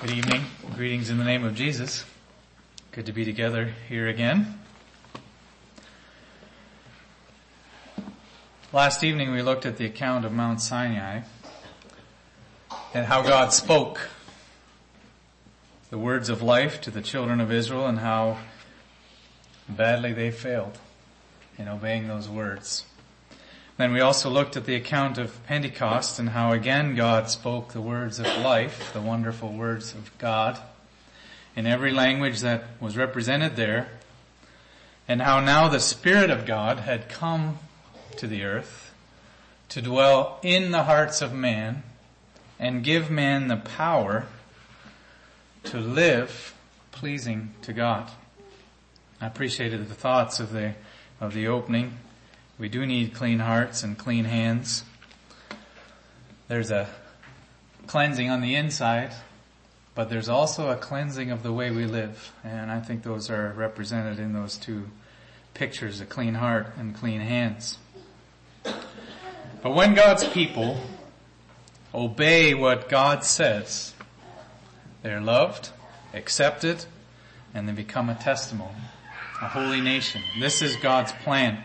Good evening. Greetings in the name of Jesus. Good to be together here again. Last evening we looked at the account of Mount Sinai and how God spoke the words of life to the children of Israel and how badly they failed in obeying those words. Then we also looked at the account of Pentecost and how again God spoke the words of life, the wonderful words of God, in every language that was represented there, and how now the Spirit of God had come to the earth to dwell in the hearts of man and give man the power to live pleasing to God. I appreciated the thoughts of the, of the opening we do need clean hearts and clean hands. There's a cleansing on the inside, but there's also a cleansing of the way we live. And I think those are represented in those two pictures, a clean heart and clean hands. But when God's people obey what God says, they're loved, accepted, and they become a testimony, a holy nation. This is God's plan.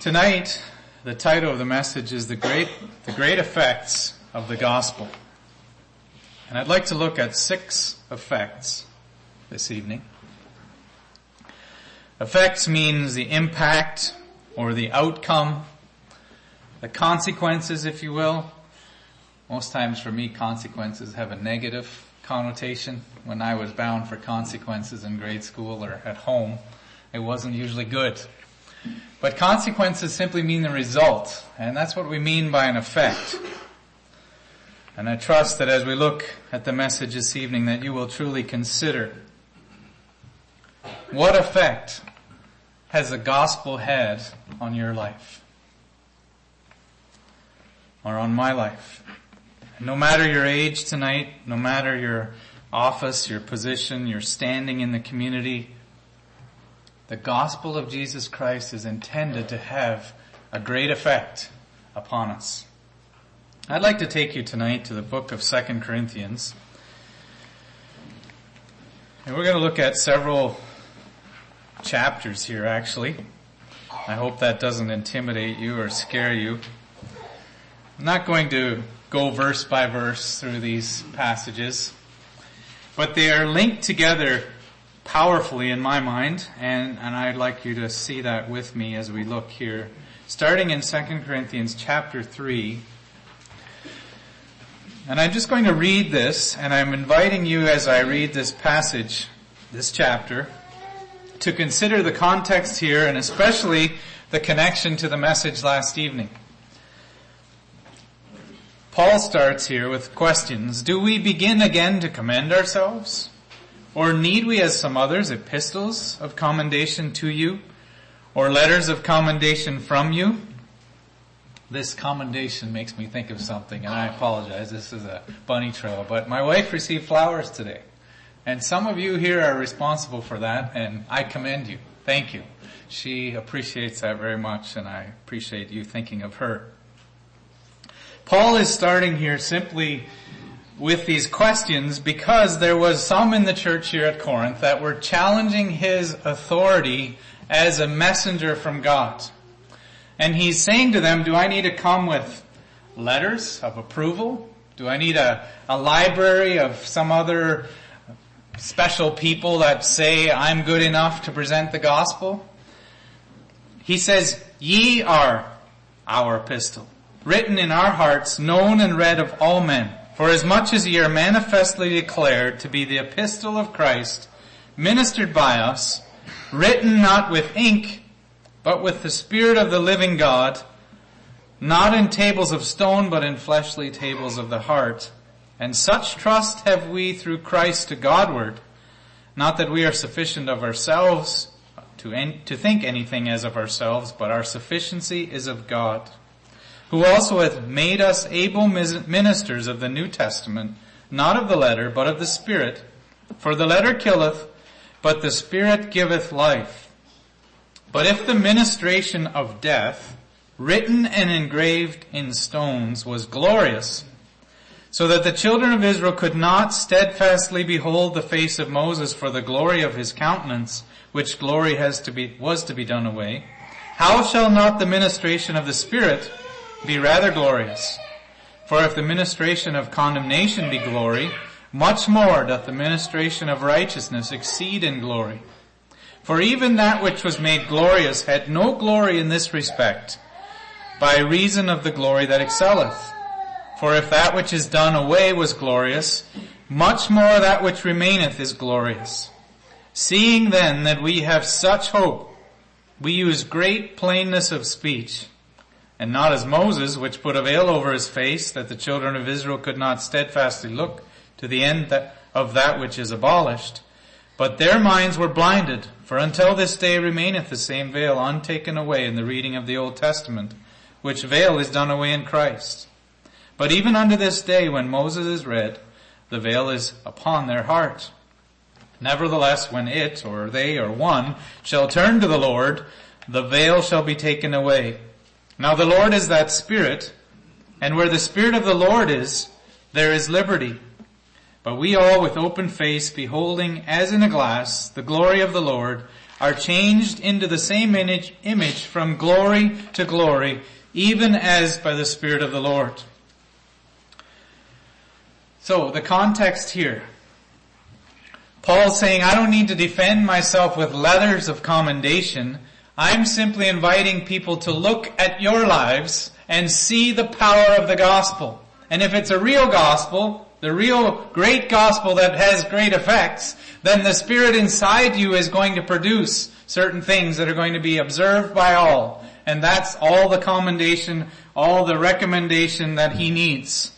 Tonight, the title of the message is the great, the great effects of the gospel. And I'd like to look at six effects this evening. Effects means the impact or the outcome, the consequences, if you will. Most times for me, consequences have a negative connotation. When I was bound for consequences in grade school or at home, it wasn't usually good. But consequences simply mean the result, and that's what we mean by an effect. And I trust that as we look at the message this evening that you will truly consider what effect has the gospel had on your life? Or on my life? No matter your age tonight, no matter your office, your position, your standing in the community, the gospel of Jesus Christ is intended to have a great effect upon us. I'd like to take you tonight to the book of 2 Corinthians. And we're going to look at several chapters here actually. I hope that doesn't intimidate you or scare you. I'm not going to go verse by verse through these passages, but they are linked together powerfully in my mind, and, and I'd like you to see that with me as we look here. Starting in 2 Corinthians chapter 3, and I'm just going to read this, and I'm inviting you as I read this passage, this chapter, to consider the context here and especially the connection to the message last evening. Paul starts here with questions. Do we begin again to commend ourselves? Or need we, as some others, epistles of commendation to you, or letters of commendation from you? This commendation makes me think of something, and I apologize, this is a bunny trail, but my wife received flowers today. And some of you here are responsible for that, and I commend you. Thank you. She appreciates that very much, and I appreciate you thinking of her. Paul is starting here simply with these questions because there was some in the church here at Corinth that were challenging his authority as a messenger from God. And he's saying to them, do I need to come with letters of approval? Do I need a, a library of some other special people that say I'm good enough to present the gospel? He says, ye are our epistle, written in our hearts, known and read of all men for as much as ye are manifestly declared to be the epistle of Christ, ministered by us, written not with ink, but with the Spirit of the living God, not in tables of stone, but in fleshly tables of the heart. And such trust have we through Christ to Godward, not that we are sufficient of ourselves to, en- to think anything as of ourselves, but our sufficiency is of God who also hath made us able ministers of the New Testament, not of the letter, but of the Spirit. For the letter killeth, but the Spirit giveth life. But if the ministration of death, written and engraved in stones, was glorious, so that the children of Israel could not steadfastly behold the face of Moses for the glory of his countenance, which glory has to be, was to be done away, how shall not the ministration of the Spirit be rather glorious? For if the ministration of condemnation be glory, much more doth the ministration of righteousness exceed in glory. For even that which was made glorious had no glory in this respect, by reason of the glory that excelleth. For if that which is done away was glorious, much more that which remaineth is glorious. Seeing then that we have such hope, we use great plainness of speech, and not as Moses, which put a veil over his face, that the children of Israel could not steadfastly look to the end of that which is abolished. But their minds were blinded, for until this day remaineth the same veil untaken away in the reading of the Old Testament, which veil is done away in Christ. But even unto this day, when Moses is read, the veil is upon their heart. Nevertheless, when it, or they, or one, shall turn to the Lord, the veil shall be taken away. Now the Lord is that Spirit, and where the Spirit of the Lord is, there is liberty. But we all with open face, beholding as in a glass the glory of the Lord, are changed into the same image, image from glory to glory, even as by the Spirit of the Lord. So the context here. Paul's saying, I don't need to defend myself with letters of commendation. I'm simply inviting people to look at your lives and see the power of the gospel. And if it's a real gospel, the real great gospel that has great effects, then the spirit inside you is going to produce certain things that are going to be observed by all. And that's all the commendation, all the recommendation that he needs.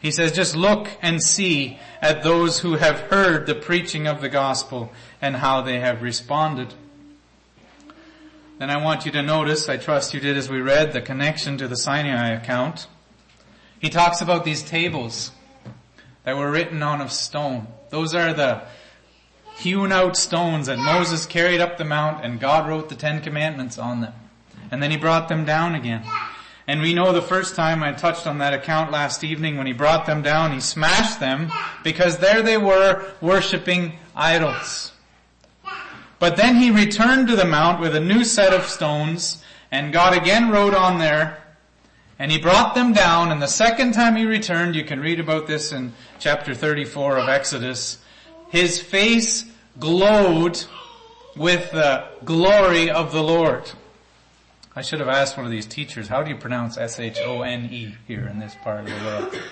He says, just look and see at those who have heard the preaching of the gospel and how they have responded. Then I want you to notice, I trust you did as we read, the connection to the Sinai account. He talks about these tables that were written on of stone. Those are the hewn out stones that Moses carried up the mount and God wrote the Ten Commandments on them. And then he brought them down again. And we know the first time I touched on that account last evening when he brought them down, he smashed them because there they were worshiping idols. But then he returned to the mount with a new set of stones and God again rode on there and he brought them down and the second time he returned, you can read about this in chapter 34 of Exodus, his face glowed with the glory of the Lord. I should have asked one of these teachers, how do you pronounce S-H-O-N-E here in this part of the world?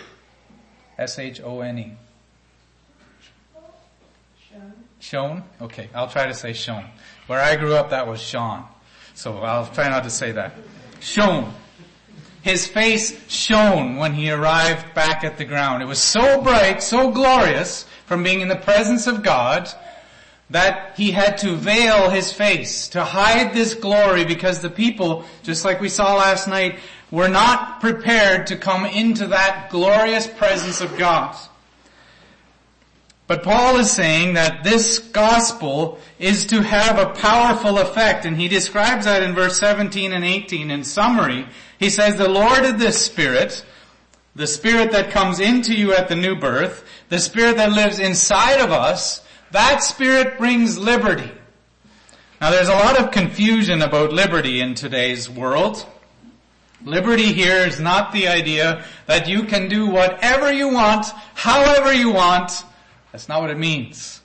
S-H-O-N-E. Shone? Okay, I'll try to say Shone. Where I grew up, that was Sean. So I'll try not to say that. Shone. His face shone when he arrived back at the ground. It was so bright, so glorious from being in the presence of God that he had to veil his face to hide this glory because the people, just like we saw last night, were not prepared to come into that glorious presence of God. But Paul is saying that this gospel is to have a powerful effect, and he describes that in verse 17 and 18 in summary. He says, the Lord is the Spirit, the Spirit that comes into you at the new birth, the Spirit that lives inside of us, that spirit brings liberty. Now there's a lot of confusion about liberty in today's world. Liberty here is not the idea that you can do whatever you want, however you want. That's not what it means.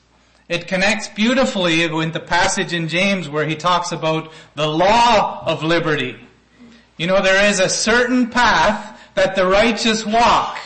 It connects beautifully with the passage in James where he talks about the law of liberty. You know, there is a certain path that the righteous walk.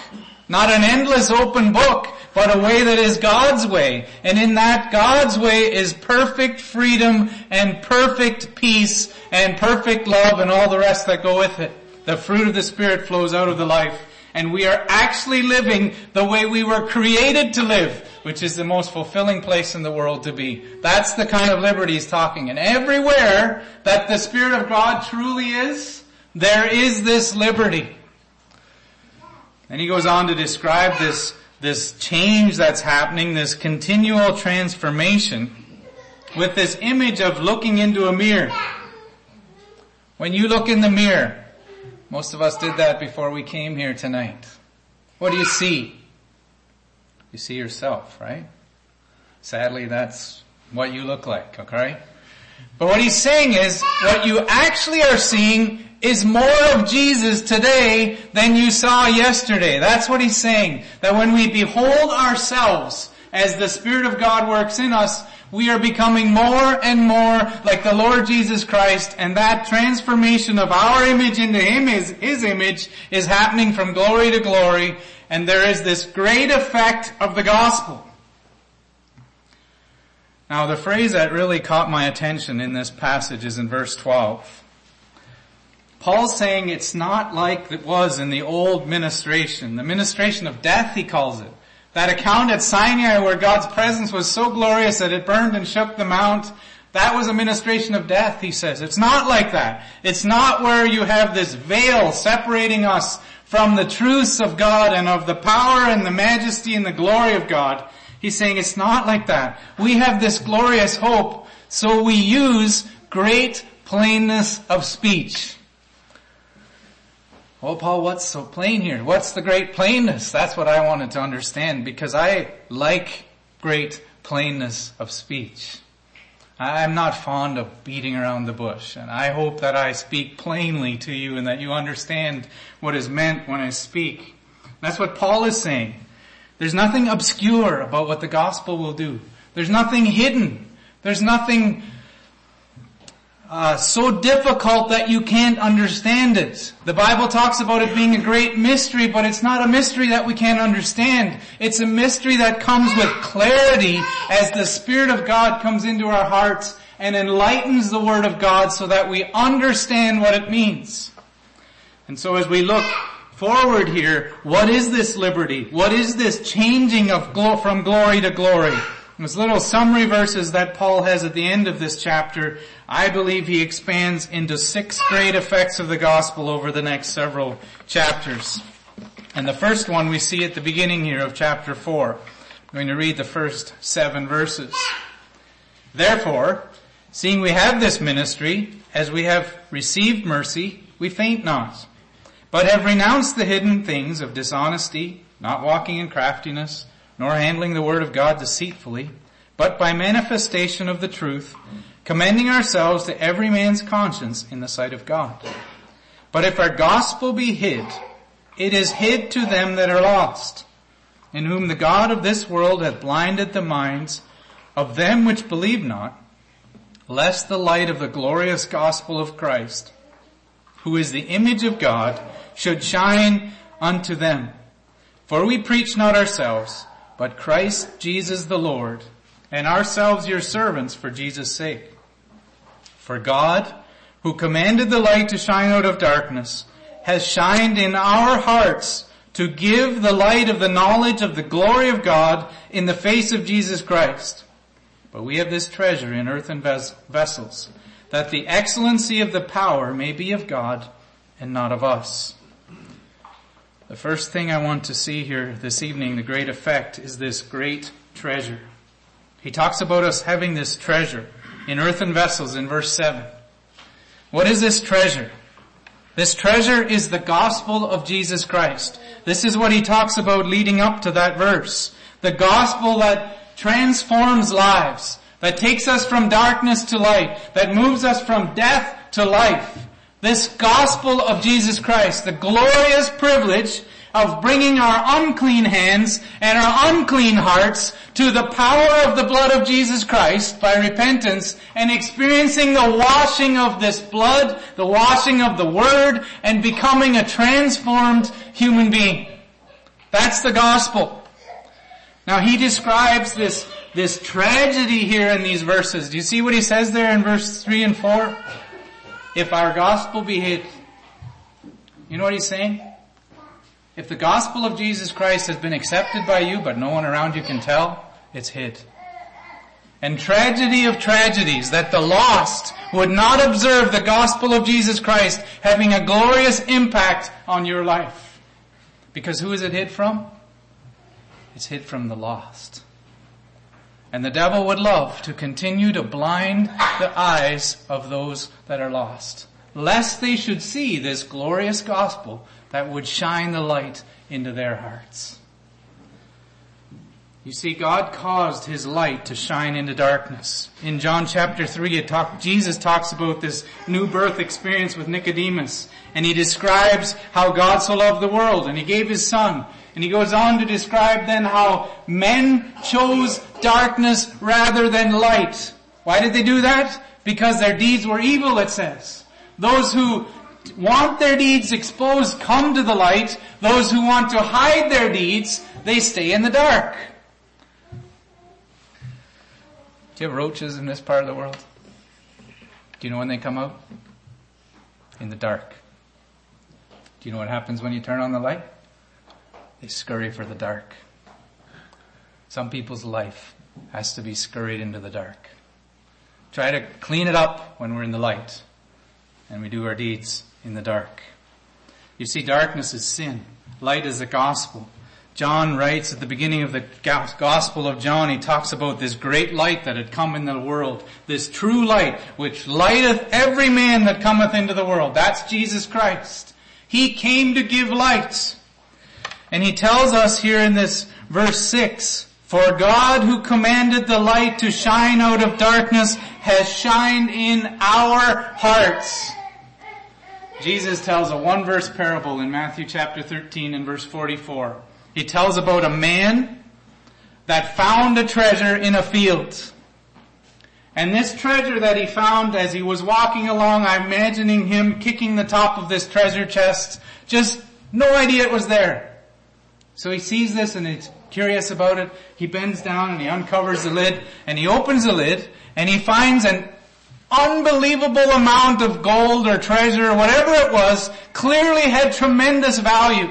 Not an endless open book, but a way that is God's way. And in that God's way is perfect freedom and perfect peace and perfect love and all the rest that go with it. The fruit of the Spirit flows out of the life. And we are actually living the way we were created to live, which is the most fulfilling place in the world to be. That's the kind of liberty he's talking. And everywhere that the Spirit of God truly is, there is this liberty. And he goes on to describe this, this change that's happening, this continual transformation with this image of looking into a mirror. When you look in the mirror, most of us did that before we came here tonight. what do you see? You see yourself, right? Sadly, that's what you look like, okay? But what he's saying is, what you actually are seeing is more of Jesus today than you saw yesterday. That's what he's saying. That when we behold ourselves as the Spirit of God works in us, we are becoming more and more like the Lord Jesus Christ and that transformation of our image into Him, His, His image, is happening from glory to glory and there is this great effect of the gospel. Now the phrase that really caught my attention in this passage is in verse 12. Paul's saying it's not like it was in the old ministration. The ministration of death, he calls it. That account at Sinai where God's presence was so glorious that it burned and shook the mount, that was a ministration of death, he says. It's not like that. It's not where you have this veil separating us from the truths of God and of the power and the majesty and the glory of God. He's saying it's not like that. We have this glorious hope, so we use great plainness of speech. Oh, Paul, what's so plain here? What's the great plainness? That's what I wanted to understand because I like great plainness of speech. I'm not fond of beating around the bush and I hope that I speak plainly to you and that you understand what is meant when I speak. That's what Paul is saying. There's nothing obscure about what the gospel will do. There's nothing hidden. There's nothing uh, so difficult that you can't understand it. The Bible talks about it being a great mystery, but it's not a mystery that we can't understand. It's a mystery that comes with clarity as the Spirit of God comes into our hearts and enlightens the Word of God so that we understand what it means. And so as we look forward here, what is this liberty? What is this changing of glo- from glory to glory? Those little summary verses that Paul has at the end of this chapter, I believe he expands into six great effects of the gospel over the next several chapters. And the first one we see at the beginning here of chapter four. I'm going to read the first seven verses. Therefore, seeing we have this ministry, as we have received mercy, we faint not but have renounced the hidden things of dishonesty, not walking in craftiness, nor handling the word of God deceitfully, but by manifestation of the truth, commending ourselves to every man's conscience in the sight of God. But if our gospel be hid, it is hid to them that are lost, in whom the God of this world hath blinded the minds of them which believe not, lest the light of the glorious gospel of Christ, who is the image of God, should shine unto them. For we preach not ourselves, but Christ Jesus the Lord, and ourselves your servants for Jesus' sake. For God, who commanded the light to shine out of darkness, has shined in our hearts to give the light of the knowledge of the glory of God in the face of Jesus Christ. But we have this treasure in earthen vessels, that the excellency of the power may be of God and not of us. The first thing I want to see here this evening, the great effect, is this great treasure. He talks about us having this treasure in earthen vessels in verse 7. What is this treasure? This treasure is the gospel of Jesus Christ. This is what he talks about leading up to that verse. The gospel that transforms lives, that takes us from darkness to light, that moves us from death to life. This gospel of Jesus Christ, the glorious privilege of bringing our unclean hands and our unclean hearts to the power of the blood of Jesus Christ by repentance and experiencing the washing of this blood, the washing of the word, and becoming a transformed human being. That's the gospel. Now he describes this, this tragedy here in these verses. Do you see what he says there in verse 3 and 4? If our gospel be hid. You know what he's saying? If the gospel of Jesus Christ has been accepted by you, but no one around you can tell, it's hid. And tragedy of tragedies that the lost would not observe the gospel of Jesus Christ having a glorious impact on your life. Because who is it hid from? It's hid from the lost. And the devil would love to continue to blind the eyes of those that are lost, lest they should see this glorious gospel that would shine the light into their hearts. You see, God caused His light to shine into darkness. In John chapter 3, talk, Jesus talks about this new birth experience with Nicodemus, and He describes how God so loved the world, and He gave His Son. And He goes on to describe then how men chose darkness rather than light. Why did they do that? Because their deeds were evil, it says. Those who want their deeds exposed come to the light. Those who want to hide their deeds, they stay in the dark. Do you have roaches in this part of the world? Do you know when they come out? In the dark. Do you know what happens when you turn on the light? They scurry for the dark. Some people's life has to be scurried into the dark. Try to clean it up when we're in the light and we do our deeds in the dark. You see, darkness is sin. Light is the gospel. John writes at the beginning of the Gospel of John, he talks about this great light that had come in the world, this true light which lighteth every man that cometh into the world. That's Jesus Christ. He came to give light. And he tells us here in this verse 6, For God who commanded the light to shine out of darkness has shined in our hearts. Jesus tells a one verse parable in Matthew chapter 13 and verse 44. He tells about a man that found a treasure in a field. And this treasure that he found as he was walking along, I'm imagining him kicking the top of this treasure chest, just no idea it was there. So he sees this and he's curious about it. He bends down and he uncovers the lid and he opens the lid and he finds an unbelievable amount of gold or treasure or whatever it was, clearly had tremendous value.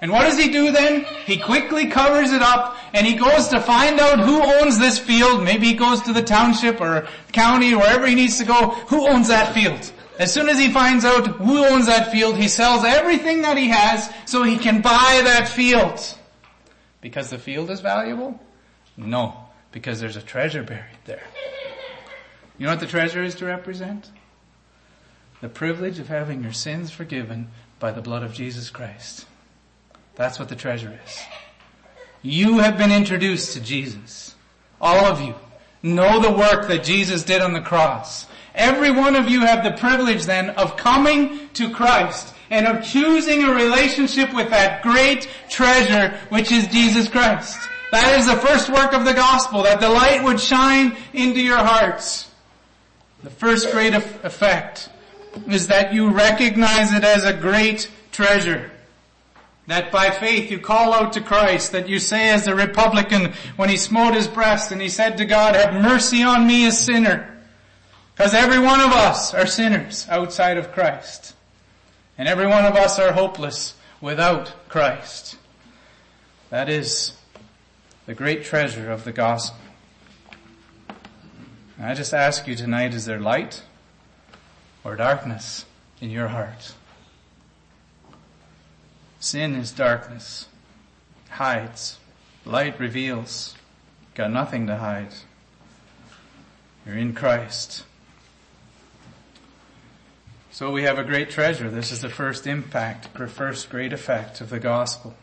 And what does he do then? He quickly covers it up and he goes to find out who owns this field. Maybe he goes to the township or county wherever he needs to go. Who owns that field? As soon as he finds out who owns that field, he sells everything that he has so he can buy that field. Because the field is valuable? No, because there's a treasure buried there. You know what the treasure is to represent? The privilege of having your sins forgiven by the blood of Jesus Christ. That's what the treasure is. You have been introduced to Jesus. All of you know the work that Jesus did on the cross. Every one of you have the privilege then of coming to Christ and of choosing a relationship with that great treasure which is Jesus Christ. That is the first work of the gospel, that the light would shine into your hearts. The first great effect is that you recognize it as a great treasure. That by faith you call out to Christ, that you say as the publican when he smote his breast and he said to God, have mercy on me a sinner. Because every one of us are sinners outside of Christ. And every one of us are hopeless without Christ. That is the great treasure of the gospel. And I just ask you tonight, is there light or darkness in your heart? Sin is darkness, hides. Light reveals. Got nothing to hide. You're in Christ. So we have a great treasure. This is the first impact, the first great effect of the gospel.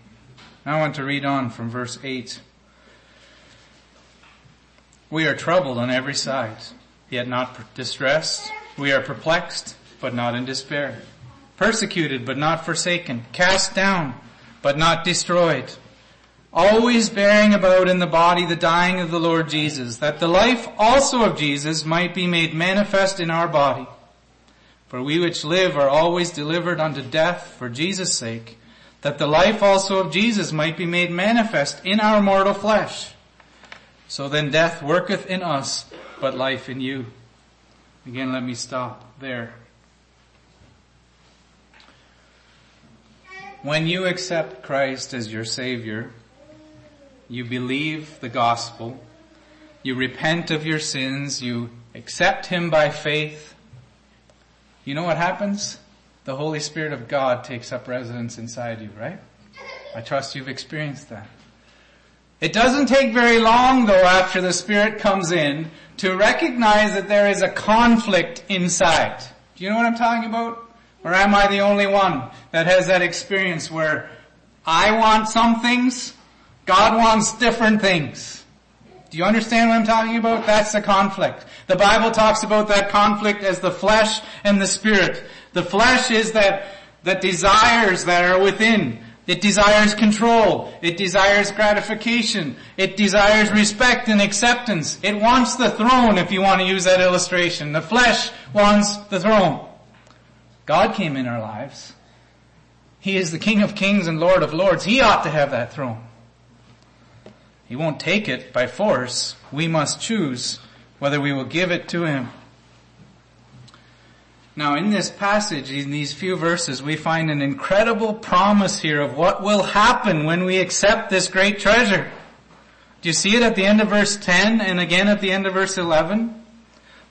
Now I want to read on from verse 8. We are troubled on every side, yet not distressed. We are perplexed, but not in despair persecuted but not forsaken, cast down but not destroyed, always bearing about in the body the dying of the Lord Jesus, that the life also of Jesus might be made manifest in our body. For we which live are always delivered unto death for Jesus' sake, that the life also of Jesus might be made manifest in our mortal flesh. So then death worketh in us, but life in you. Again, let me stop there. When you accept Christ as your Savior, you believe the gospel, you repent of your sins, you accept Him by faith, you know what happens? The Holy Spirit of God takes up residence inside you, right? I trust you've experienced that. It doesn't take very long though after the Spirit comes in to recognize that there is a conflict inside. Do you know what I'm talking about? Or am I the only one that has that experience where I want some things, God wants different things? Do you understand what I'm talking about? That's the conflict. The Bible talks about that conflict as the flesh and the spirit. The flesh is that, that desires that are within. It desires control. It desires gratification. It desires respect and acceptance. It wants the throne, if you want to use that illustration. The flesh wants the throne. God came in our lives. He is the King of kings and Lord of lords. He ought to have that throne. He won't take it by force. We must choose whether we will give it to Him. Now in this passage, in these few verses, we find an incredible promise here of what will happen when we accept this great treasure. Do you see it at the end of verse 10 and again at the end of verse 11?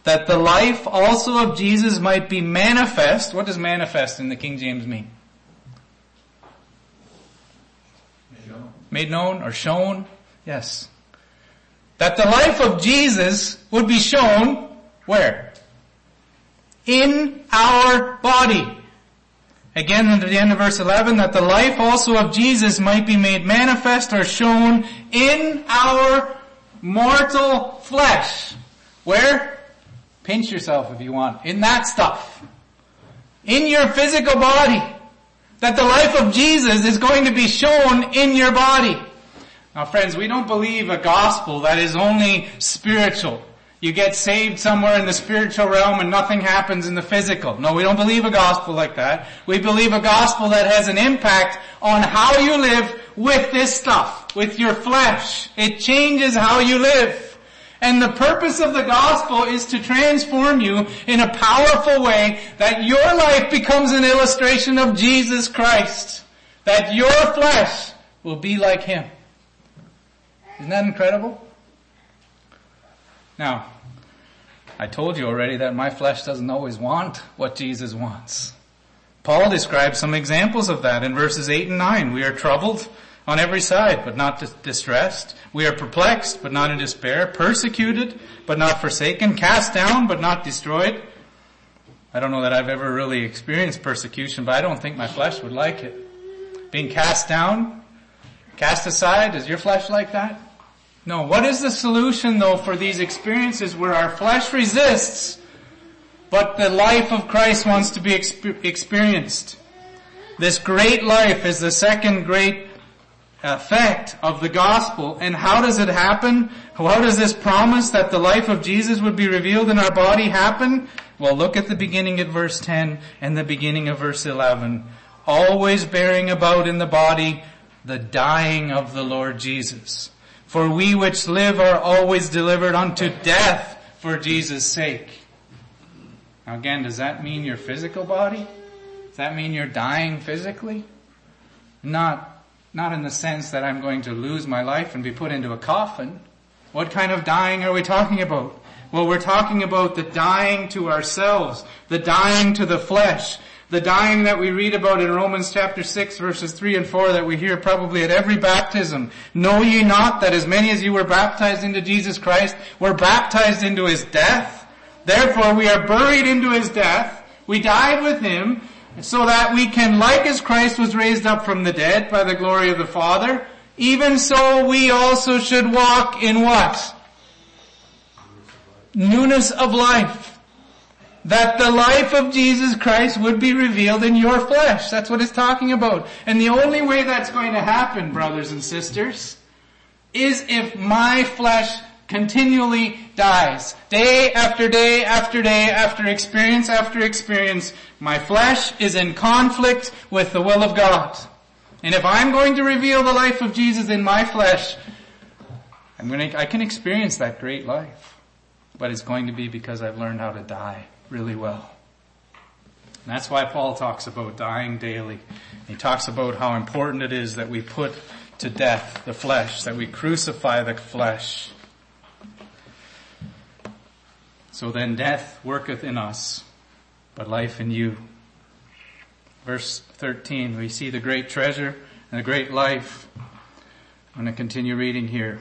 That the life also of Jesus might be manifest. What does manifest in the King James mean? Made known, Made known or shown? Yes. That the life of Jesus would be shown where? in our body. Again, at the end of verse 11, that the life also of Jesus might be made manifest or shown in our mortal flesh. Where? Pinch yourself if you want. In that stuff. In your physical body. That the life of Jesus is going to be shown in your body. Now friends, we don't believe a gospel that is only spiritual. You get saved somewhere in the spiritual realm and nothing happens in the physical. No, we don't believe a gospel like that. We believe a gospel that has an impact on how you live with this stuff, with your flesh. It changes how you live. And the purpose of the gospel is to transform you in a powerful way that your life becomes an illustration of Jesus Christ. That your flesh will be like Him. Isn't that incredible? Now, I told you already that my flesh doesn't always want what Jesus wants. Paul describes some examples of that in verses 8 and 9. We are troubled on every side, but not distressed. We are perplexed, but not in despair. Persecuted, but not forsaken. Cast down, but not destroyed. I don't know that I've ever really experienced persecution, but I don't think my flesh would like it. Being cast down, cast aside, does your flesh like that? No, what is the solution though for these experiences where our flesh resists, but the life of Christ wants to be exp- experienced? This great life is the second great effect of the gospel. And how does it happen? How does this promise that the life of Jesus would be revealed in our body happen? Well, look at the beginning at verse 10 and the beginning of verse 11. Always bearing about in the body the dying of the Lord Jesus for we which live are always delivered unto death for Jesus' sake. Now again, does that mean your physical body? Does that mean you're dying physically? Not, not in the sense that I'm going to lose my life and be put into a coffin. What kind of dying are we talking about? Well, we're talking about the dying to ourselves, the dying to the flesh, the dying that we read about in Romans chapter 6 verses 3 and 4 that we hear probably at every baptism. Know ye not that as many as you were baptized into Jesus Christ were baptized into his death? Therefore we are buried into his death. We died with him so that we can, like as Christ was raised up from the dead by the glory of the Father, even so we also should walk in what? Newness of life that the life of Jesus Christ would be revealed in your flesh. That's what it's talking about. And the only way that's going to happen, brothers and sisters, is if my flesh continually dies. Day after day after day after experience after experience, my flesh is in conflict with the will of God. And if I'm going to reveal the life of Jesus in my flesh, I'm to, I can experience that great life. But it's going to be because I've learned how to die really well. And that's why Paul talks about dying daily. He talks about how important it is that we put to death the flesh, that we crucify the flesh. So then death worketh in us, but life in you. Verse 13, we see the great treasure and the great life. I'm going to continue reading here.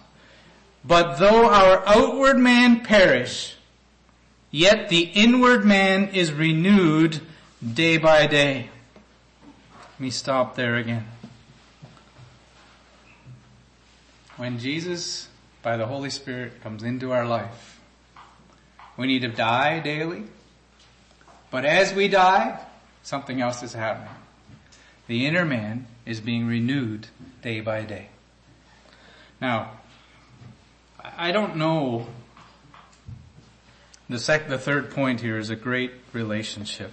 but though our outward man perish, yet the inward man is renewed day by day. Let me stop there again. When Jesus, by the Holy Spirit, comes into our life, we need to die daily. But as we die, something else is happening. The inner man is being renewed day by day. Now, I don't know. The sec, the third point here is a great relationship.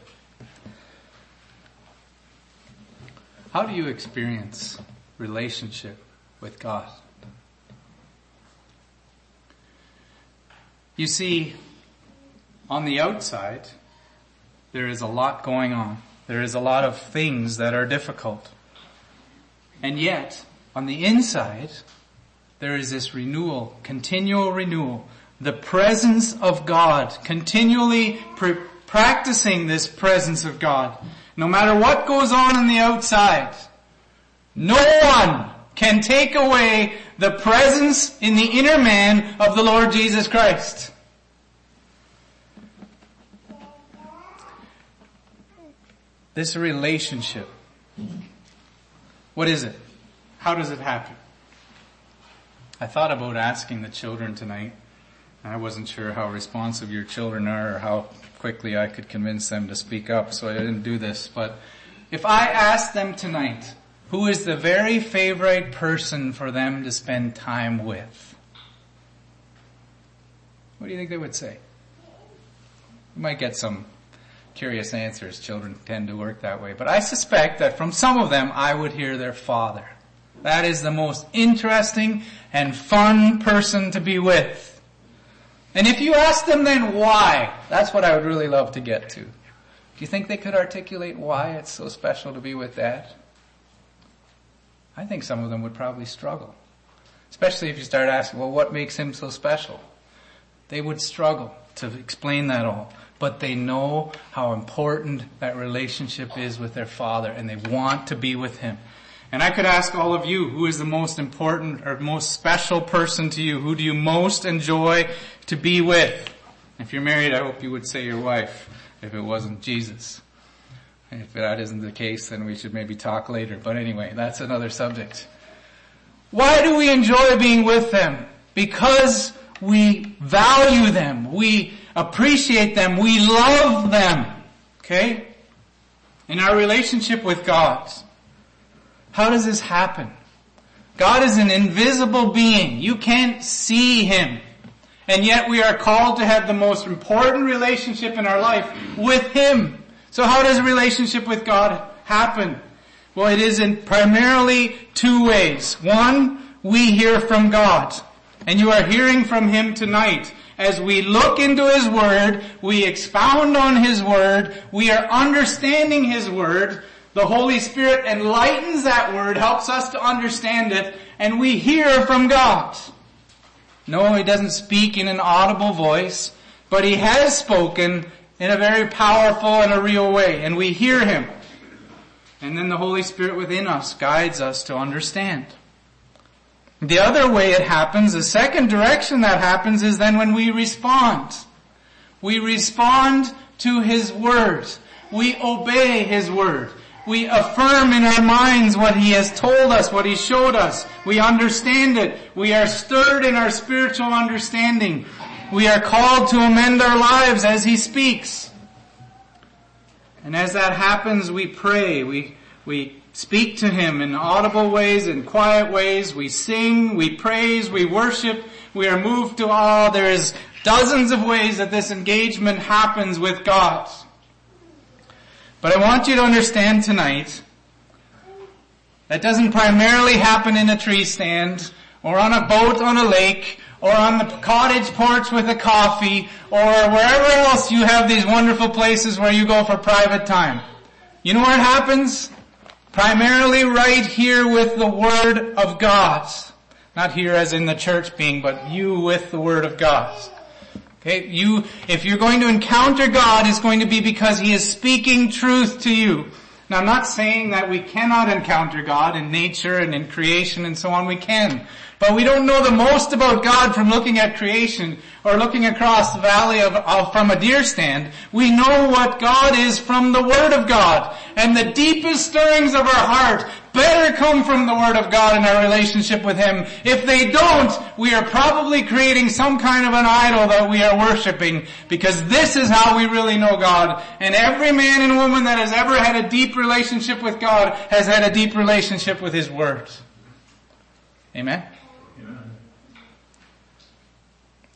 How do you experience relationship with God? You see, on the outside, there is a lot going on. There is a lot of things that are difficult. And yet, on the inside, there is this renewal, continual renewal. The presence of God, continually pr- practicing this presence of God. No matter what goes on on the outside, no one can take away the presence in the inner man of the Lord Jesus Christ. This relationship. What is it? How does it happen? I thought about asking the children tonight. I wasn't sure how responsive your children are or how quickly I could convince them to speak up, so I didn't do this. But if I asked them tonight, who is the very favorite person for them to spend time with? What do you think they would say? You might get some curious answers. Children tend to work that way. But I suspect that from some of them, I would hear their father. That is the most interesting and fun person to be with. And if you ask them then why, that's what I would really love to get to. Do you think they could articulate why it's so special to be with dad? I think some of them would probably struggle. Especially if you start asking, well, what makes him so special? They would struggle to explain that all. But they know how important that relationship is with their father and they want to be with him. And I could ask all of you, who is the most important or most special person to you? Who do you most enjoy to be with? If you're married, I hope you would say your wife, if it wasn't Jesus. If that isn't the case, then we should maybe talk later. But anyway, that's another subject. Why do we enjoy being with them? Because we value them. We appreciate them. We love them. Okay? In our relationship with God. How does this happen? God is an invisible being. You can't see Him. And yet we are called to have the most important relationship in our life with Him. So how does a relationship with God happen? Well, it is in primarily two ways. One, we hear from God. And you are hearing from Him tonight. As we look into His Word, we expound on His Word, we are understanding His Word, the Holy Spirit enlightens that word, helps us to understand it, and we hear from God. No, He doesn't speak in an audible voice, but He has spoken in a very powerful and a real way, and we hear Him. And then the Holy Spirit within us guides us to understand. The other way it happens, the second direction that happens is then when we respond. We respond to His Word. We obey His Word. We affirm in our minds what He has told us, what He showed us. We understand it. We are stirred in our spiritual understanding. We are called to amend our lives as He speaks. And as that happens, we pray. We, we speak to Him in audible ways, in quiet ways. We sing, we praise, we worship. We are moved to awe. There is dozens of ways that this engagement happens with God. But I want you to understand tonight that doesn't primarily happen in a tree stand or on a boat on a lake, or on the cottage porch with a coffee, or wherever else you have these wonderful places where you go for private time. You know what happens? Primarily right here with the Word of God. Not here as in the church being, but you with the Word of God. You, if you're going to encounter God, it's going to be because He is speaking truth to you. Now I'm not saying that we cannot encounter God in nature and in creation and so on, we can. But we don't know the most about God from looking at creation or looking across the valley of, of, from a deer stand. We know what God is from the Word of God. And the deepest stirrings of our heart better come from the Word of God in our relationship with Him. If they don't, we are probably creating some kind of an idol that we are worshiping because this is how we really know God. And every man and woman that has ever had a deep relationship with God has had a deep relationship with His Word. Amen?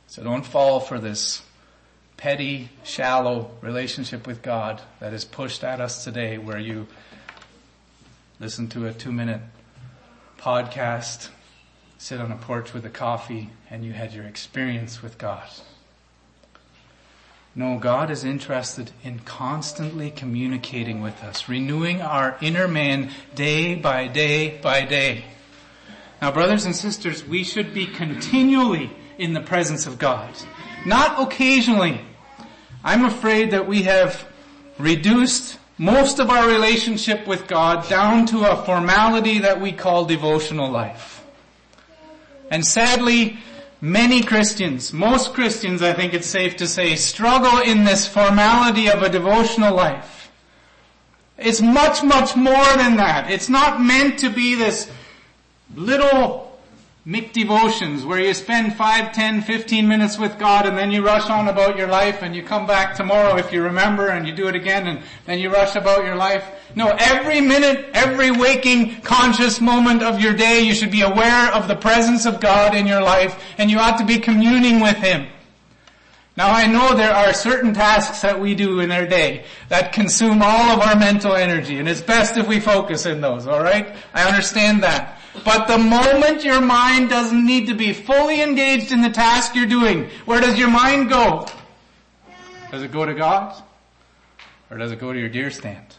So don't fall for this petty, shallow relationship with God that is pushed at us today where you listen to a two minute podcast, sit on a porch with a coffee, and you had your experience with God. No, God is interested in constantly communicating with us, renewing our inner man day by day by day. Now brothers and sisters, we should be continually in the presence of God. Not occasionally. I'm afraid that we have reduced most of our relationship with God down to a formality that we call devotional life. And sadly, many Christians, most Christians I think it's safe to say, struggle in this formality of a devotional life. It's much, much more than that. It's not meant to be this little Mick devotions where you spend 5, 10, 15 minutes with God and then you rush on about your life and you come back tomorrow if you remember and you do it again and then you rush about your life. No, every minute, every waking conscious moment of your day you should be aware of the presence of God in your life and you ought to be communing with Him. Now I know there are certain tasks that we do in our day that consume all of our mental energy and it's best if we focus in those, alright? I understand that. But the moment your mind doesn't need to be fully engaged in the task you're doing, where does your mind go? Does it go to God? Or does it go to your deer stand?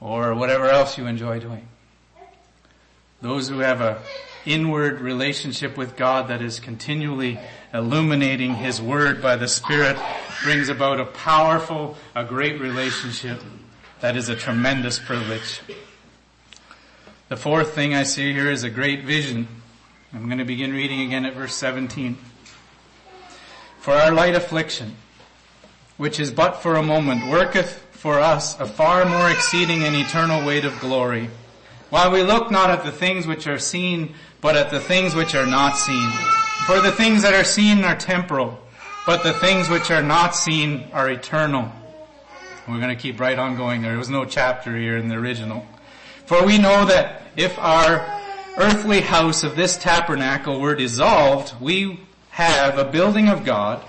Or whatever else you enjoy doing? Those who have a inward relationship with God that is continually illuminating His Word by the Spirit brings about a powerful, a great relationship that is a tremendous privilege. The fourth thing I see here is a great vision. I'm going to begin reading again at verse 17. For our light affliction, which is but for a moment, worketh for us a far more exceeding and eternal weight of glory. While we look not at the things which are seen, but at the things which are not seen. For the things that are seen are temporal, but the things which are not seen are eternal. We're going to keep right on going. There was no chapter here in the original. For we know that if our earthly house of this tabernacle were dissolved, we have a building of God,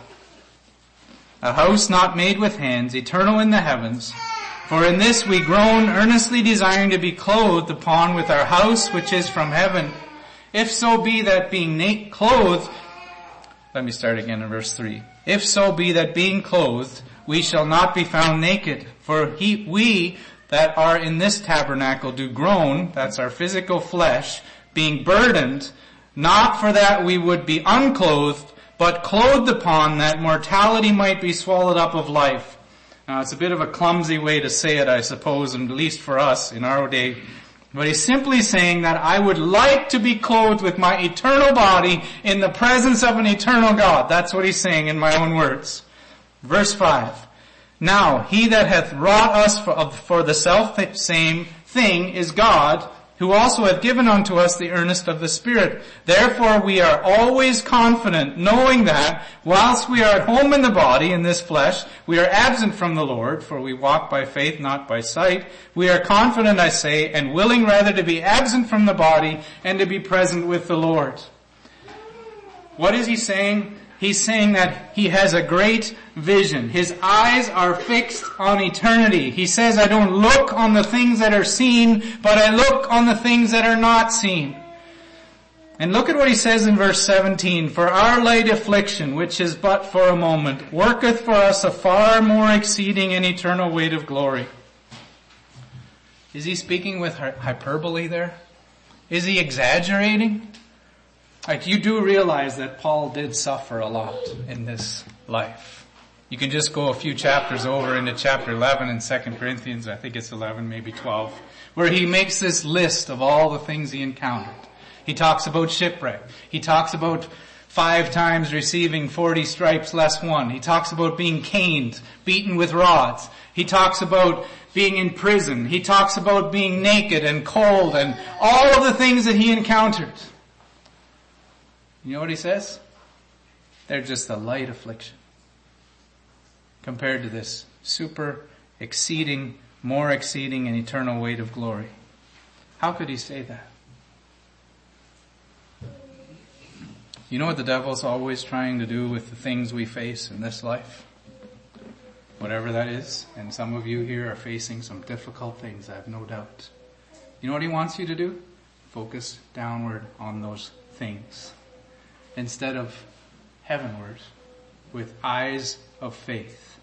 a house not made with hands, eternal in the heavens. For in this we groan, earnestly desiring to be clothed upon with our house which is from heaven. If so be that being na- clothed, let me start again in verse 3. If so be that being clothed, we shall not be found naked. For he, we that are in this tabernacle do groan, that's our physical flesh, being burdened, not for that we would be unclothed, but clothed upon that mortality might be swallowed up of life. Now it's a bit of a clumsy way to say it, I suppose, at least for us in our day. But he's simply saying that I would like to be clothed with my eternal body in the presence of an eternal God. That's what he's saying in my own words. Verse 5. Now, he that hath wrought us for, for the self same thing is God, who also hath given unto us the earnest of the Spirit. Therefore we are always confident, knowing that, whilst we are at home in the body, in this flesh, we are absent from the Lord, for we walk by faith, not by sight. We are confident, I say, and willing rather to be absent from the body and to be present with the Lord. What is he saying? He's saying that he has a great vision. His eyes are fixed on eternity. He says, I don't look on the things that are seen, but I look on the things that are not seen. And look at what he says in verse 17, for our light affliction, which is but for a moment, worketh for us a far more exceeding and eternal weight of glory. Is he speaking with hyperbole there? Is he exaggerating? Like you do realize that Paul did suffer a lot in this life. You can just go a few chapters over into chapter 11 in 2 Corinthians, I think it's 11, maybe 12, where he makes this list of all the things he encountered. He talks about shipwreck. He talks about five times receiving 40 stripes less one. He talks about being caned, beaten with rods. He talks about being in prison. He talks about being naked and cold and all of the things that he encountered. You know what he says? They're just a light affliction compared to this super exceeding, more exceeding and eternal weight of glory. How could he say that? You know what the devil's always trying to do with the things we face in this life? Whatever that is, and some of you here are facing some difficult things, I have no doubt. You know what he wants you to do? Focus downward on those things instead of heavenward with eyes of faith.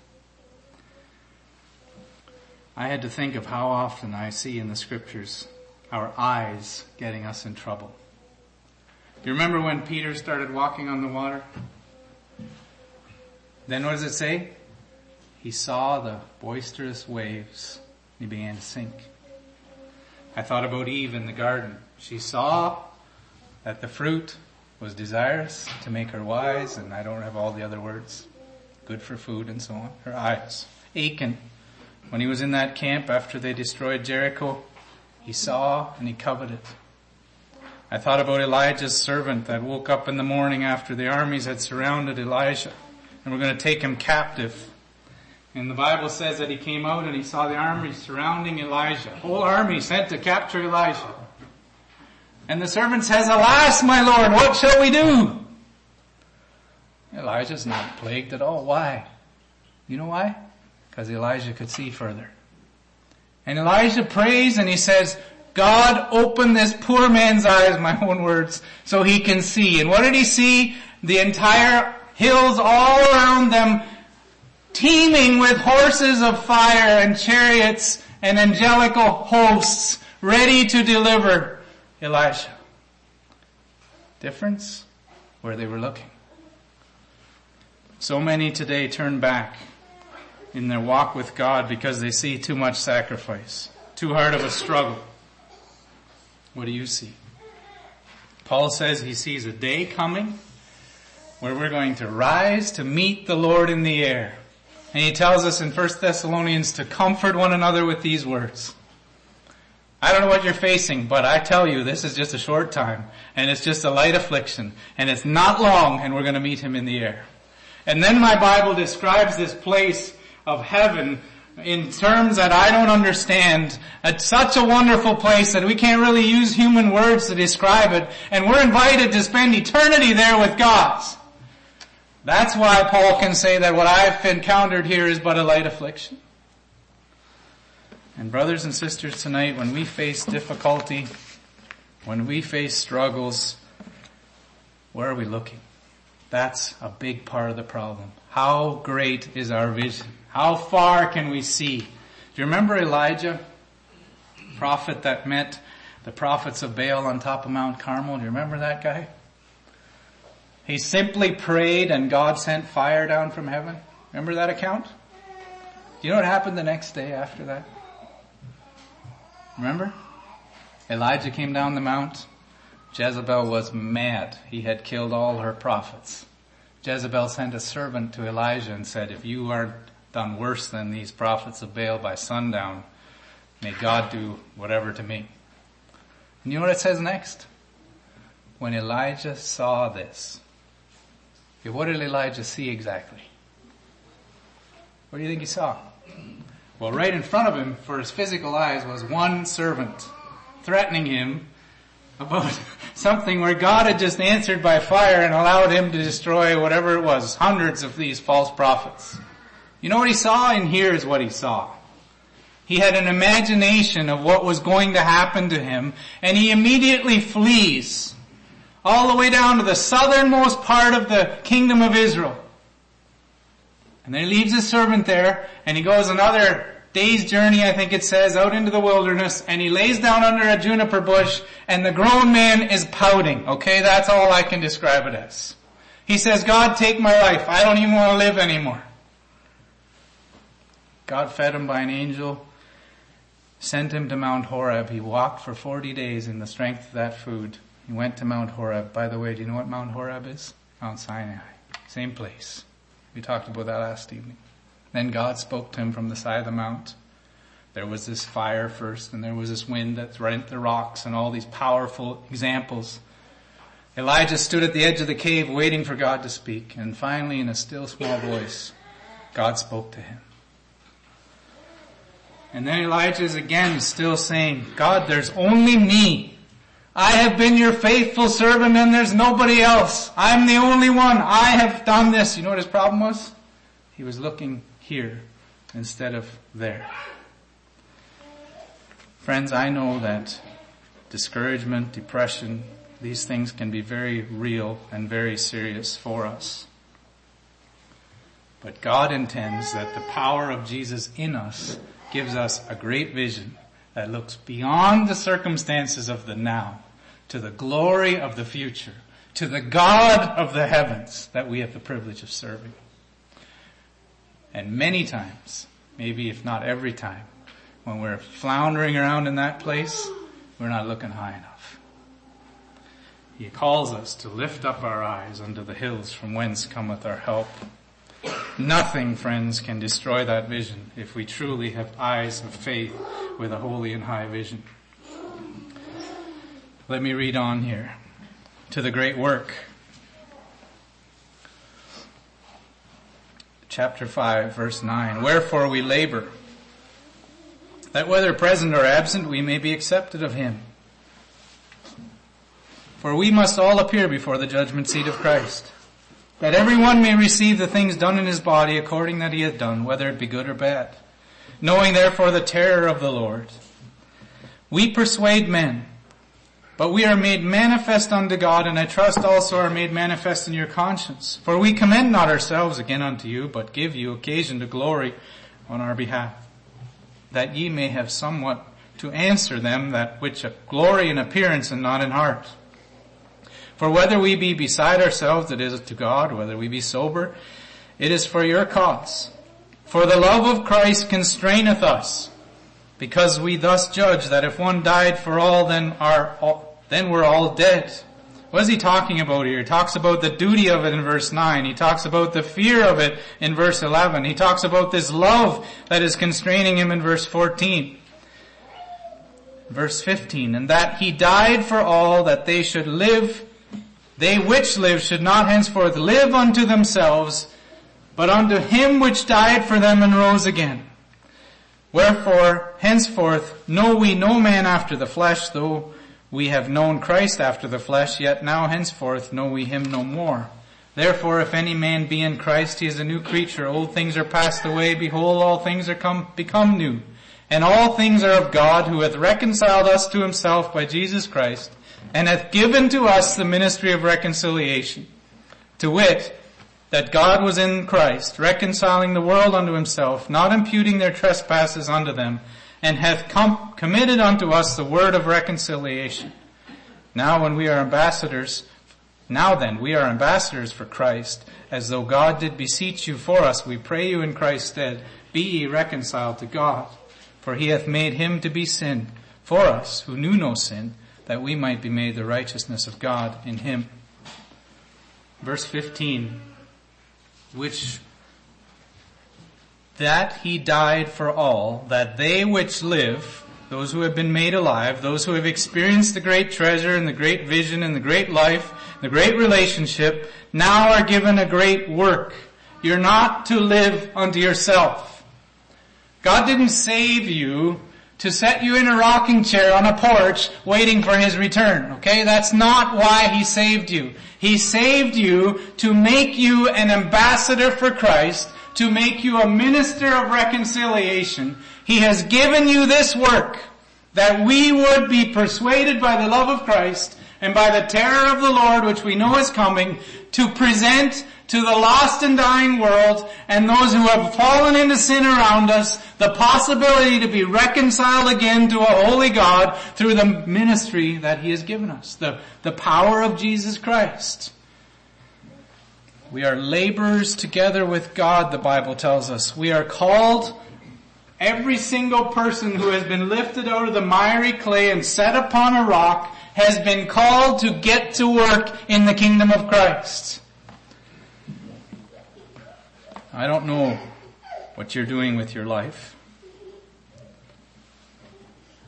I had to think of how often I see in the scriptures our eyes getting us in trouble. You remember when Peter started walking on the water? Then what does it say? He saw the boisterous waves. and He began to sink. I thought about Eve in the garden. She saw that the fruit was desirous to make her wise, and I don't have all the other words. Good for food and so on. Her eyes. Achan, when he was in that camp after they destroyed Jericho, he saw and he coveted. I thought about Elijah's servant that woke up in the morning after the armies had surrounded Elijah and were going to take him captive. And the Bible says that he came out and he saw the army surrounding Elijah. Whole army sent to capture Elijah. And the servant says, Alas, my Lord, what shall we do? Elijah's not plagued at all. Why? You know why? Because Elijah could see further. And Elijah prays and he says, God open this poor man's eyes, my own words, so he can see. And what did he see? The entire hills all around them teeming with horses of fire and chariots and angelical hosts ready to deliver Elijah. Difference? Where they were looking. So many today turn back in their walk with God because they see too much sacrifice, too hard of a struggle. What do you see? Paul says he sees a day coming where we're going to rise to meet the Lord in the air. And he tells us in 1 Thessalonians to comfort one another with these words. I don't know what you're facing, but I tell you, this is just a short time, and it's just a light affliction, and it's not long, and we're to meet him in the air. And then my Bible describes this place of heaven in terms that I don't understand. It's such a wonderful place that we can't really use human words to describe it. And we're invited to spend eternity there with God. That's why Paul can say that what I've encountered here is but a light affliction. And brothers and sisters tonight, when we face difficulty, when we face struggles, where are we looking? That's a big part of the problem. How great is our vision? How far can we see? Do you remember Elijah, prophet that met the prophets of Baal on top of Mount Carmel? Do you remember that guy? He simply prayed and God sent fire down from heaven. Remember that account? Do you know what happened the next day after that? Remember? Elijah came down the mount. Jezebel was mad. He had killed all her prophets. Jezebel sent a servant to Elijah and said, if you aren't done worse than these prophets of Baal by sundown. May God do whatever to me. And you know what it says next? When Elijah saw this, what did Elijah see exactly? What do you think he saw? Well, right in front of him, for his physical eyes, was one servant threatening him about something where God had just answered by fire and allowed him to destroy whatever it was, hundreds of these false prophets. You know what he saw? And here's what he saw. He had an imagination of what was going to happen to him, and he immediately flees all the way down to the southernmost part of the kingdom of Israel. And then he leaves his servant there and he goes another day's journey, I think it says, out into the wilderness and he lays down under a juniper bush and the grown man is pouting. Okay, that's all I can describe it as. He says, God take my life. I don't even want to live anymore. God fed him by an angel, sent him to Mount Horeb. He walked for 40 days in the strength of that food. He went to Mount Horeb. By the way, do you know what Mount Horeb is? Mount Sinai. Same place. We talked about that last evening. Then God spoke to him from the side of the mount. There was this fire first, and there was this wind that rent the rocks, and all these powerful examples. Elijah stood at the edge of the cave waiting for God to speak, and finally in a still small voice, God spoke to him. And then Elijah is again still saying, God, there's only me. I have been your faithful servant and there's nobody else. I'm the only one. I have done this. You know what his problem was? He was looking here instead of there. Friends, I know that discouragement, depression, these things can be very real and very serious for us. But God intends that the power of Jesus in us gives us a great vision that looks beyond the circumstances of the now to the glory of the future, to the God of the heavens that we have the privilege of serving. And many times, maybe if not every time, when we're floundering around in that place, we're not looking high enough. He calls us to lift up our eyes unto the hills from whence cometh our help. Nothing, friends, can destroy that vision if we truly have eyes of faith with a holy and high vision. Let me read on here to the great work. Chapter 5 verse 9. Wherefore we labor, that whether present or absent we may be accepted of him. For we must all appear before the judgment seat of Christ that everyone may receive the things done in his body according that he hath done, whether it be good or bad. Knowing therefore the terror of the Lord. We persuade men, but we are made manifest unto God, and I trust also are made manifest in your conscience. For we commend not ourselves again unto you, but give you occasion to glory on our behalf, that ye may have somewhat to answer them that which glory in appearance and not in heart. For whether we be beside ourselves, it is to God, whether we be sober, it is for your cause. For the love of Christ constraineth us, because we thus judge that if one died for all, then are all, then we're all dead. What is he talking about here? He talks about the duty of it in verse 9. He talks about the fear of it in verse 11. He talks about this love that is constraining him in verse 14. Verse 15, and that he died for all that they should live they which live should not henceforth live unto themselves, but unto him which died for them and rose again. Wherefore, henceforth know we no man after the flesh, though we have known Christ after the flesh, yet now henceforth know we him no more. Therefore, if any man be in Christ, he is a new creature. Old things are passed away. Behold, all things are come, become new. And all things are of God, who hath reconciled us to himself by Jesus Christ, and hath given to us the ministry of reconciliation. To wit, that God was in Christ, reconciling the world unto himself, not imputing their trespasses unto them, and hath com- committed unto us the word of reconciliation. Now when we are ambassadors, now then, we are ambassadors for Christ, as though God did beseech you for us, we pray you in Christ's stead, be ye reconciled to God. For he hath made him to be sin for us, who knew no sin, that we might be made the righteousness of God in him. Verse 15, which that he died for all, that they which live, those who have been made alive, those who have experienced the great treasure and the great vision and the great life, the great relationship, now are given a great work. You're not to live unto yourself. God didn't save you to set you in a rocking chair on a porch waiting for his return. Okay? That's not why he saved you. He saved you to make you an ambassador for Christ, to make you a minister of reconciliation. He has given you this work that we would be persuaded by the love of Christ and by the terror of the Lord, which we know is coming, to present to the lost and dying world and those who have fallen into sin around us the possibility to be reconciled again to a holy God through the ministry that He has given us, the, the power of Jesus Christ. We are laborers together with God, the Bible tells us. We are called Every single person who has been lifted out of the miry clay and set upon a rock has been called to get to work in the kingdom of Christ. I don't know what you're doing with your life.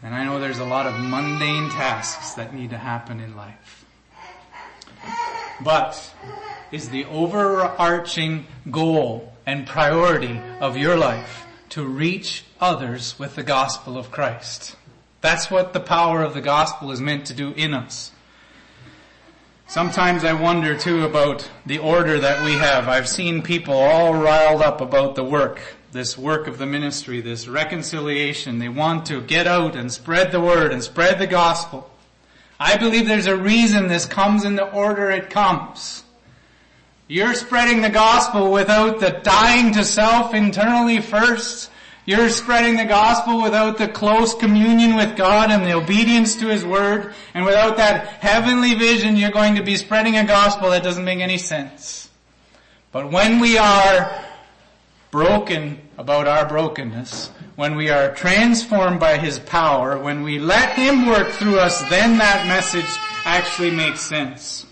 And I know there's a lot of mundane tasks that need to happen in life. But is the overarching goal and priority of your life to reach others with the gospel of Christ? That's what the power of the gospel is meant to do in us. Sometimes I wonder too about the order that we have. I've seen people all riled up about the work, this work of the ministry, this reconciliation. They want to get out and spread the word and spread the gospel. I believe there's a reason this comes in the order it comes. You're spreading the gospel without the dying to self internally first you're spreading the gospel without the close communion with God and the obedience to His Word. And without that heavenly vision, you're going to be spreading a gospel that doesn't make any sense. But when we are broken about our brokenness, when we are transformed by His power, when we let Him work through us, then that message actually makes sense.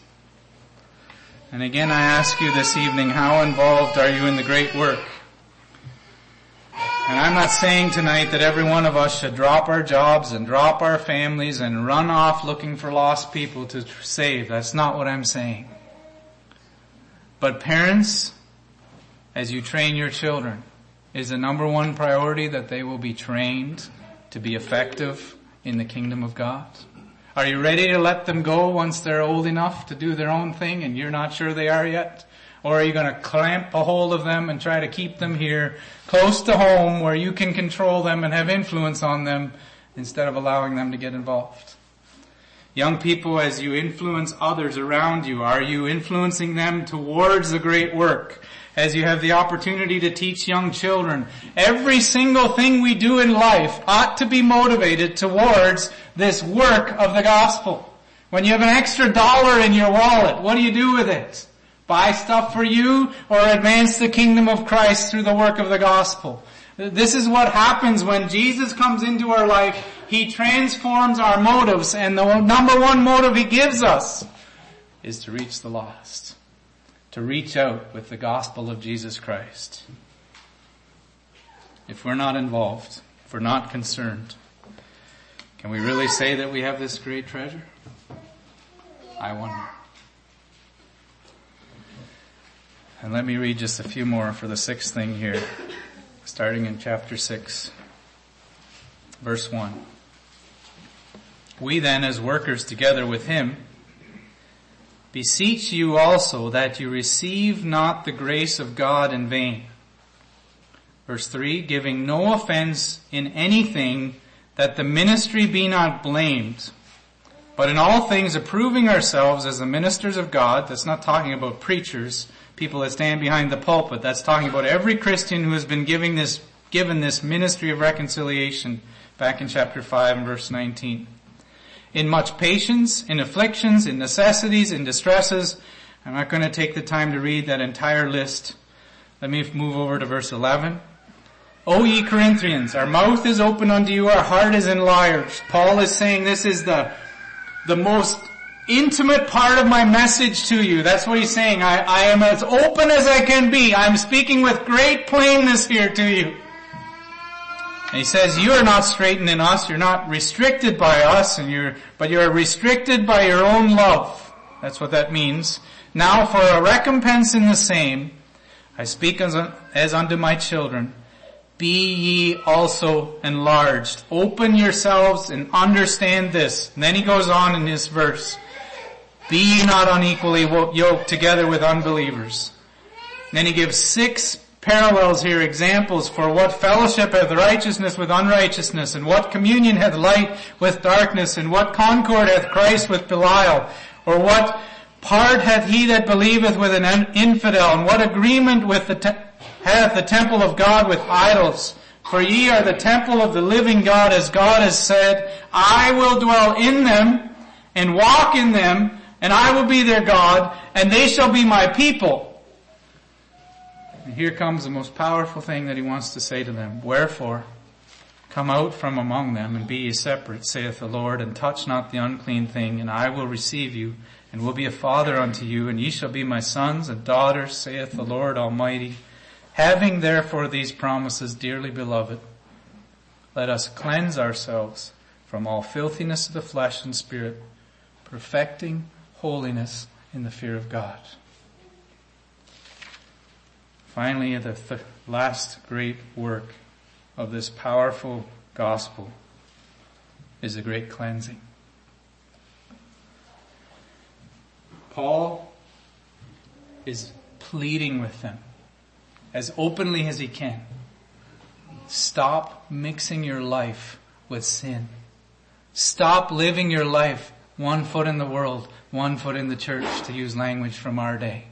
And again, I ask you this evening, how involved are you in the great work? And I'm not saying tonight that every one of us should drop our jobs and drop our families and run off looking for lost people to save. That's not what I'm saying. But parents, as you train your children, is the number one priority that they will be trained to be effective in the kingdom of God? Are you ready to let them go once they're old enough to do their own thing and you're not sure they are yet? Or are you going to clamp a hold of them and try to keep them here close to home where you can control them and have influence on them instead of allowing them to get involved? Young people, as you influence others around you, are you influencing them towards the great work? As you have the opportunity to teach young children, every single thing we do in life ought to be motivated towards this work of the gospel. When you have an extra dollar in your wallet, what do you do with it? buy stuff for you or advance the kingdom of Christ through the work of the gospel. This is what happens when Jesus comes into our life. He transforms our motives and the number one motive he gives us is to reach the lost. To reach out with the gospel of Jesus Christ. If we're not involved, if we're not concerned, can we really say that we have this great treasure? I wonder. And let me read just a few more for the sixth thing here, starting in chapter 6, verse 1. We then, as workers together with him, beseech you also that you receive not the grace of God in vain. Verse 3, giving no offense in anything that the ministry be not blamed, but in all things approving ourselves as the ministers of God, that's not talking about preachers, people that stand behind the pulpit. That's talking about every Christian who has been giving this, given this ministry of reconciliation back in chapter 5 and verse 19. In much patience, in afflictions, in necessities, in distresses. I'm not going to take the time to read that entire list. Let me move over to verse 11. O ye Corinthians, our mouth is open unto you, our heart is enlarged. Paul is saying this is the, the most intimate part of my message to you. That's what he's saying. I, I am as open as I can be. I'm speaking with great plainness here to you. And he says, you are not straitened in us, you're not restricted by us, and you're, but you're restricted by your own love. That's what that means. Now for a recompense in the same, I speak as, as unto my children, be ye also enlarged. Open yourselves and understand this. And then he goes on in this verse. Be ye not unequally yoked together with unbelievers. then he gives six parallels here, examples for what fellowship hath righteousness with unrighteousness, and what communion hath light with darkness, and what concord hath Christ with Belial, or what part hath he that believeth with an infidel, and what agreement with the te- hath the temple of God with idols? For ye are the temple of the living God, as God has said, I will dwell in them and walk in them, and I will be their God, and they shall be my people. And here comes the most powerful thing that he wants to say to them. Wherefore, come out from among them and be ye separate, saith the Lord, and touch not the unclean thing, and I will receive you, and will be a father unto you, and ye shall be my sons and daughters, saith the Lord Almighty. Having therefore these promises, dearly beloved, let us cleanse ourselves from all filthiness of the flesh and spirit, perfecting holiness in the fear of God. Finally, the th- last great work of this powerful gospel is the great cleansing. Paul is pleading with them as openly as he can. Stop mixing your life with sin. Stop living your life one foot in the world, one foot in the church, to use language from our day.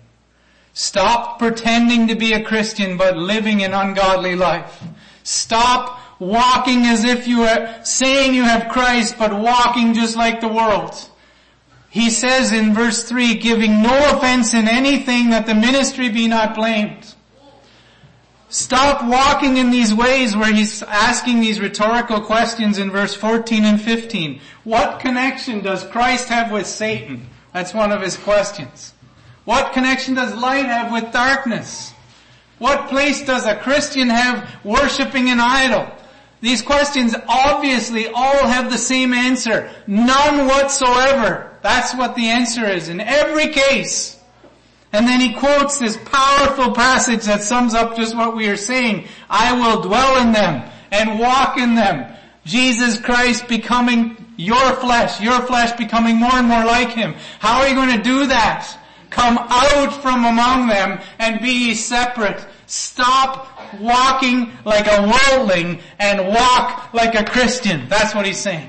Stop pretending to be a Christian but living an ungodly life. Stop walking as if you are saying you have Christ but walking just like the world. He says in verse 3, giving no offense in anything that the ministry be not blamed. Stop walking in these ways where he's asking these rhetorical questions in verse 14 and 15. What connection does Christ have with Satan? That's one of his questions. What connection does light have with darkness? What place does a Christian have worshiping an idol? These questions obviously all have the same answer. None whatsoever. That's what the answer is in every case. And then he quotes this powerful passage that sums up just what we are saying. I will dwell in them and walk in them. Jesus Christ becoming your flesh, your flesh becoming more and more like him. How are you going to do that? Come out from among them and be separate. Stop walking like a worldling and walk like a Christian. That's what he's saying.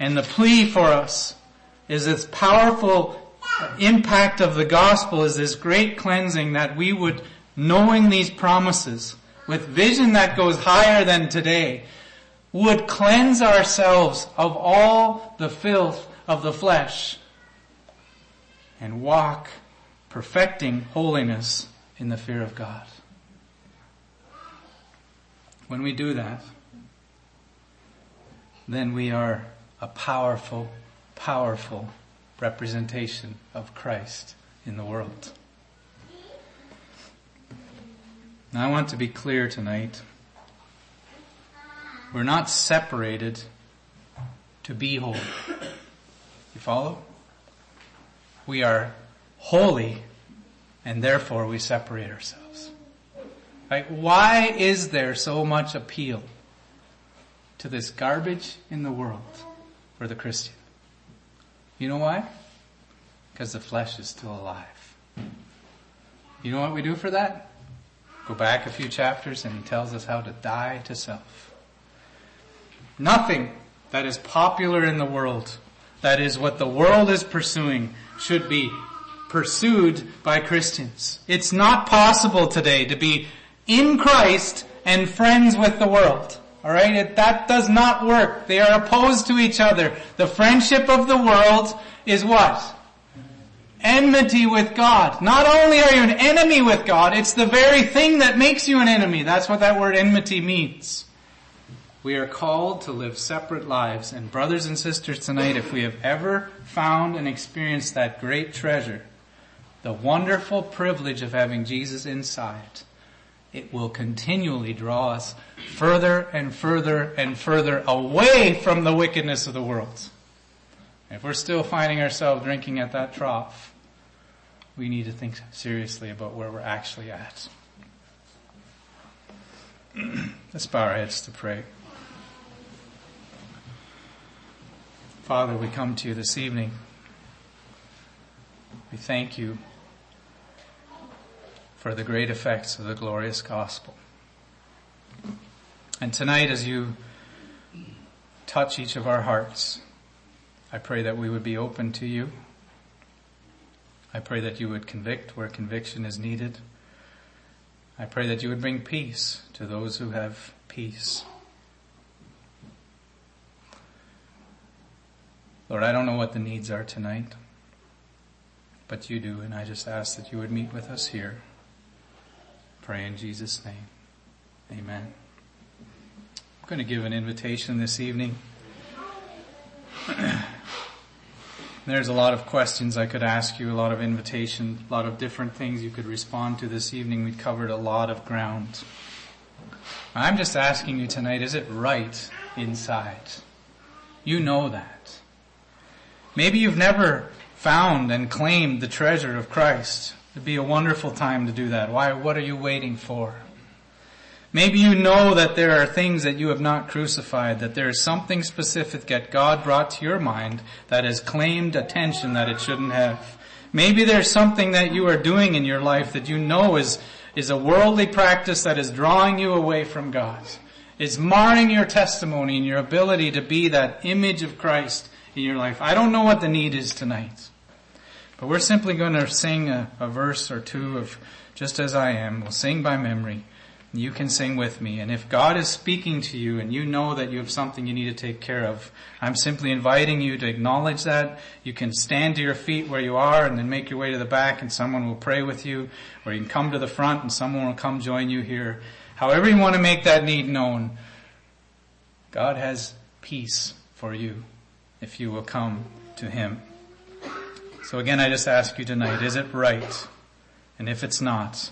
And the plea for us is this powerful impact of the gospel is this great cleansing that we would, knowing these promises, with vision that goes higher than today, would cleanse ourselves of all the filth of the flesh and walk perfecting holiness in the fear of God. When we do that, then we are a powerful, powerful representation of Christ in the world. Now I want to be clear tonight. We're not separated to be holy. You follow? We are holy and therefore we separate ourselves. Why is there so much appeal to this garbage in the world for the Christian? You know why? Because the flesh is still alive. You know what we do for that? Go back a few chapters and he tells us how to die to self. Nothing that is popular in the world, that is what the world is pursuing, should be pursued by Christians. It's not possible today to be in Christ and friends with the world. Alright? That does not work. They are opposed to each other. The friendship of the world is what? Enmity with God. Not only are you an enemy with God, it's the very thing that makes you an enemy. That's what that word enmity means. We are called to live separate lives. And brothers and sisters tonight, if we have ever found and experienced that great treasure, the wonderful privilege of having Jesus inside, it will continually draw us further and further and further away from the wickedness of the world. If we're still finding ourselves drinking at that trough, we need to think seriously about where we're actually at. Let's bow our heads to pray. Father, we come to you this evening. We thank you for the great effects of the glorious gospel. And tonight as you touch each of our hearts, I pray that we would be open to you. I pray that you would convict where conviction is needed. I pray that you would bring peace to those who have peace. Lord, I don't know what the needs are tonight, but you do, and I just ask that you would meet with us here. Pray in Jesus' name. Amen. I'm going to give an invitation this evening. There's a lot of questions I could ask you, a lot of invitation, a lot of different things you could respond to this evening. We covered a lot of ground. I'm just asking you tonight, is it right inside? You know that. Maybe you've never found and claimed the treasure of Christ. It'd be a wonderful time to do that. Why, what are you waiting for? Maybe you know that there are things that you have not crucified, that there is something specific that God brought to your mind that has claimed attention that it shouldn't have. Maybe there's something that you are doing in your life that you know is, is a worldly practice that is drawing you away from God. It's marring your testimony and your ability to be that image of Christ in your life. I don't know what the need is tonight. But we're simply going to sing a, a verse or two of just as I am. We'll sing by memory. You can sing with me. And if God is speaking to you and you know that you have something you need to take care of, I'm simply inviting you to acknowledge that. You can stand to your feet where you are and then make your way to the back and someone will pray with you. Or you can come to the front and someone will come join you here. However you want to make that need known, God has peace for you if you will come to Him. So again, I just ask you tonight, is it right? And if it's not,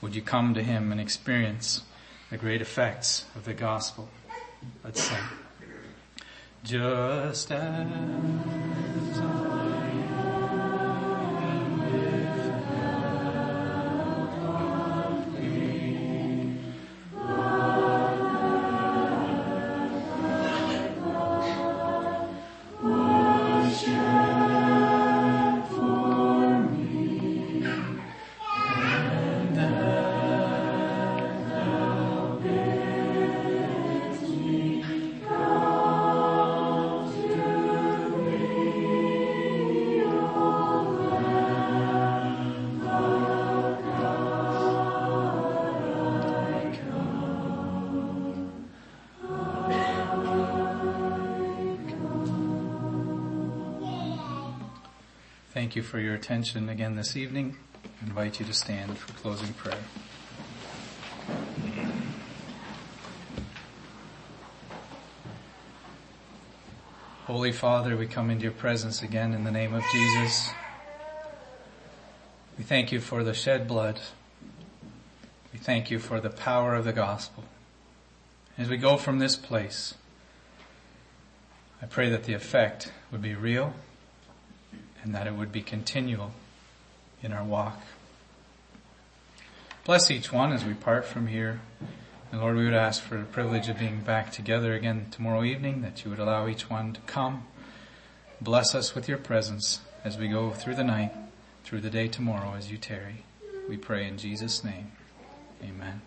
would you come to Him and experience the great effects of the gospel? Let's sing. Just as Thank you for your attention again this evening. I invite you to stand for closing prayer. Holy Father, we come into your presence again in the name of Jesus. We thank you for the shed blood. We thank you for the power of the gospel. As we go from this place, I pray that the effect would be real and that it would be continual in our walk. Bless each one as we part from here. And Lord, we would ask for the privilege of being back together again tomorrow evening, that you would allow each one to come. Bless us with your presence as we go through the night, through the day tomorrow as you tarry. We pray in Jesus' name. Amen.